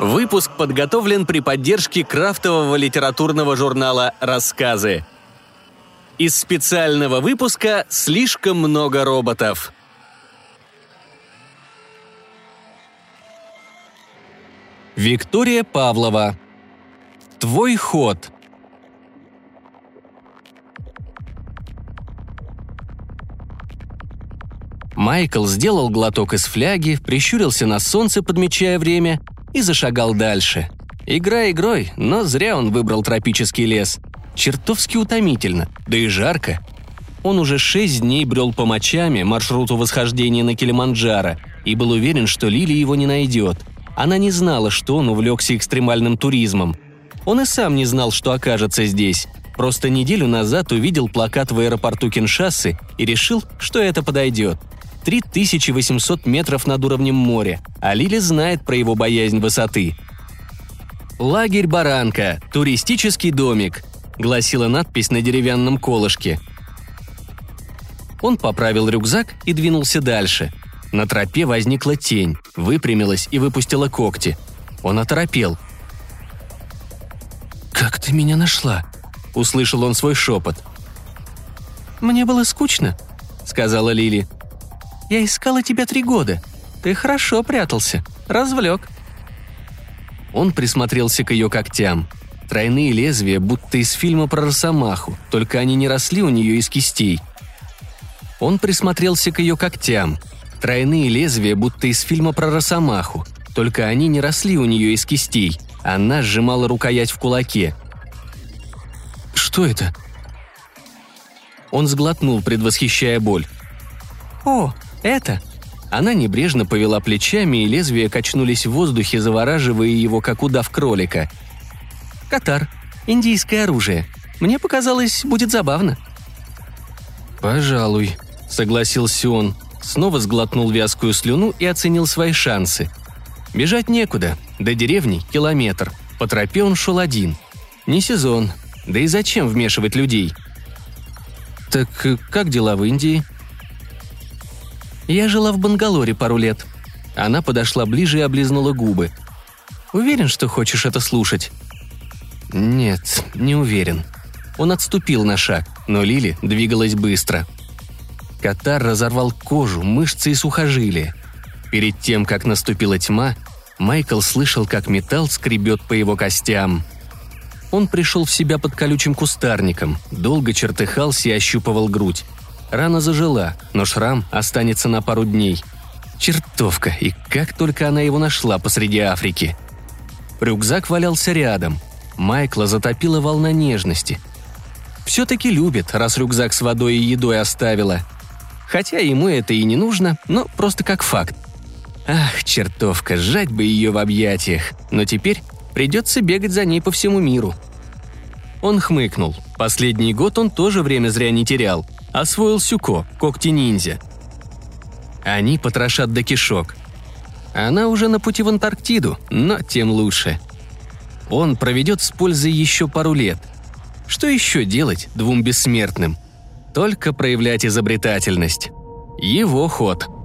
Выпуск подготовлен при поддержке крафтового литературного журнала «Рассказы». Из специального выпуска «Слишком много роботов». Виктория Павлова. Твой ход. Майкл сделал глоток из фляги, прищурился на солнце, подмечая время, и зашагал дальше. Игра игрой, но зря он выбрал тропический лес. Чертовски утомительно, да и жарко. Он уже шесть дней брел по мочами маршруту восхождения на Килиманджаро и был уверен, что Лили его не найдет. Она не знала, что он увлекся экстремальным туризмом. Он и сам не знал, что окажется здесь. Просто неделю назад увидел плакат в аэропорту Киншасы и решил, что это подойдет. 3800 метров над уровнем моря, а Лили знает про его боязнь высоты. «Лагерь Баранка. Туристический домик», — гласила надпись на деревянном колышке. Он поправил рюкзак и двинулся дальше. На тропе возникла тень, выпрямилась и выпустила когти. Он оторопел. «Как ты меня нашла?» — услышал он свой шепот. «Мне было скучно», — сказала Лили. Я искала тебя три года. Ты хорошо прятался. Развлек». Он присмотрелся к ее когтям. Тройные лезвия, будто из фильма про Росомаху, только они не росли у нее из кистей. Он присмотрелся к ее когтям. Тройные лезвия, будто из фильма про Росомаху, только они не росли у нее из кистей. Она сжимала рукоять в кулаке. «Что это?» Он сглотнул, предвосхищая боль. «О, «Это?» Она небрежно повела плечами, и лезвия качнулись в воздухе, завораживая его, как удав кролика. «Катар. Индийское оружие. Мне показалось, будет забавно». «Пожалуй», — согласился он. Снова сглотнул вязкую слюну и оценил свои шансы. Бежать некуда. До деревни — километр. По тропе он шел один. Не сезон. Да и зачем вмешивать людей? «Так э, как дела в Индии?» Я жила в Бангалоре пару лет». Она подошла ближе и облизнула губы. «Уверен, что хочешь это слушать?» «Нет, не уверен». Он отступил на шаг, но Лили двигалась быстро. Катар разорвал кожу, мышцы и сухожилия. Перед тем, как наступила тьма, Майкл слышал, как металл скребет по его костям. Он пришел в себя под колючим кустарником, долго чертыхался и ощупывал грудь. Рана зажила, но шрам останется на пару дней. Чертовка, и как только она его нашла посреди Африки. Рюкзак валялся рядом. Майкла затопила волна нежности. Все-таки любит, раз рюкзак с водой и едой оставила. Хотя ему это и не нужно, но просто как факт. Ах, чертовка, сжать бы ее в объятиях. Но теперь придется бегать за ней по всему миру. Он хмыкнул. Последний год он тоже время зря не терял – освоил Сюко, когти-ниндзя. Они потрошат до кишок. Она уже на пути в Антарктиду, но тем лучше. Он проведет с пользой еще пару лет. Что еще делать двум бессмертным? Только проявлять изобретательность. Его ход –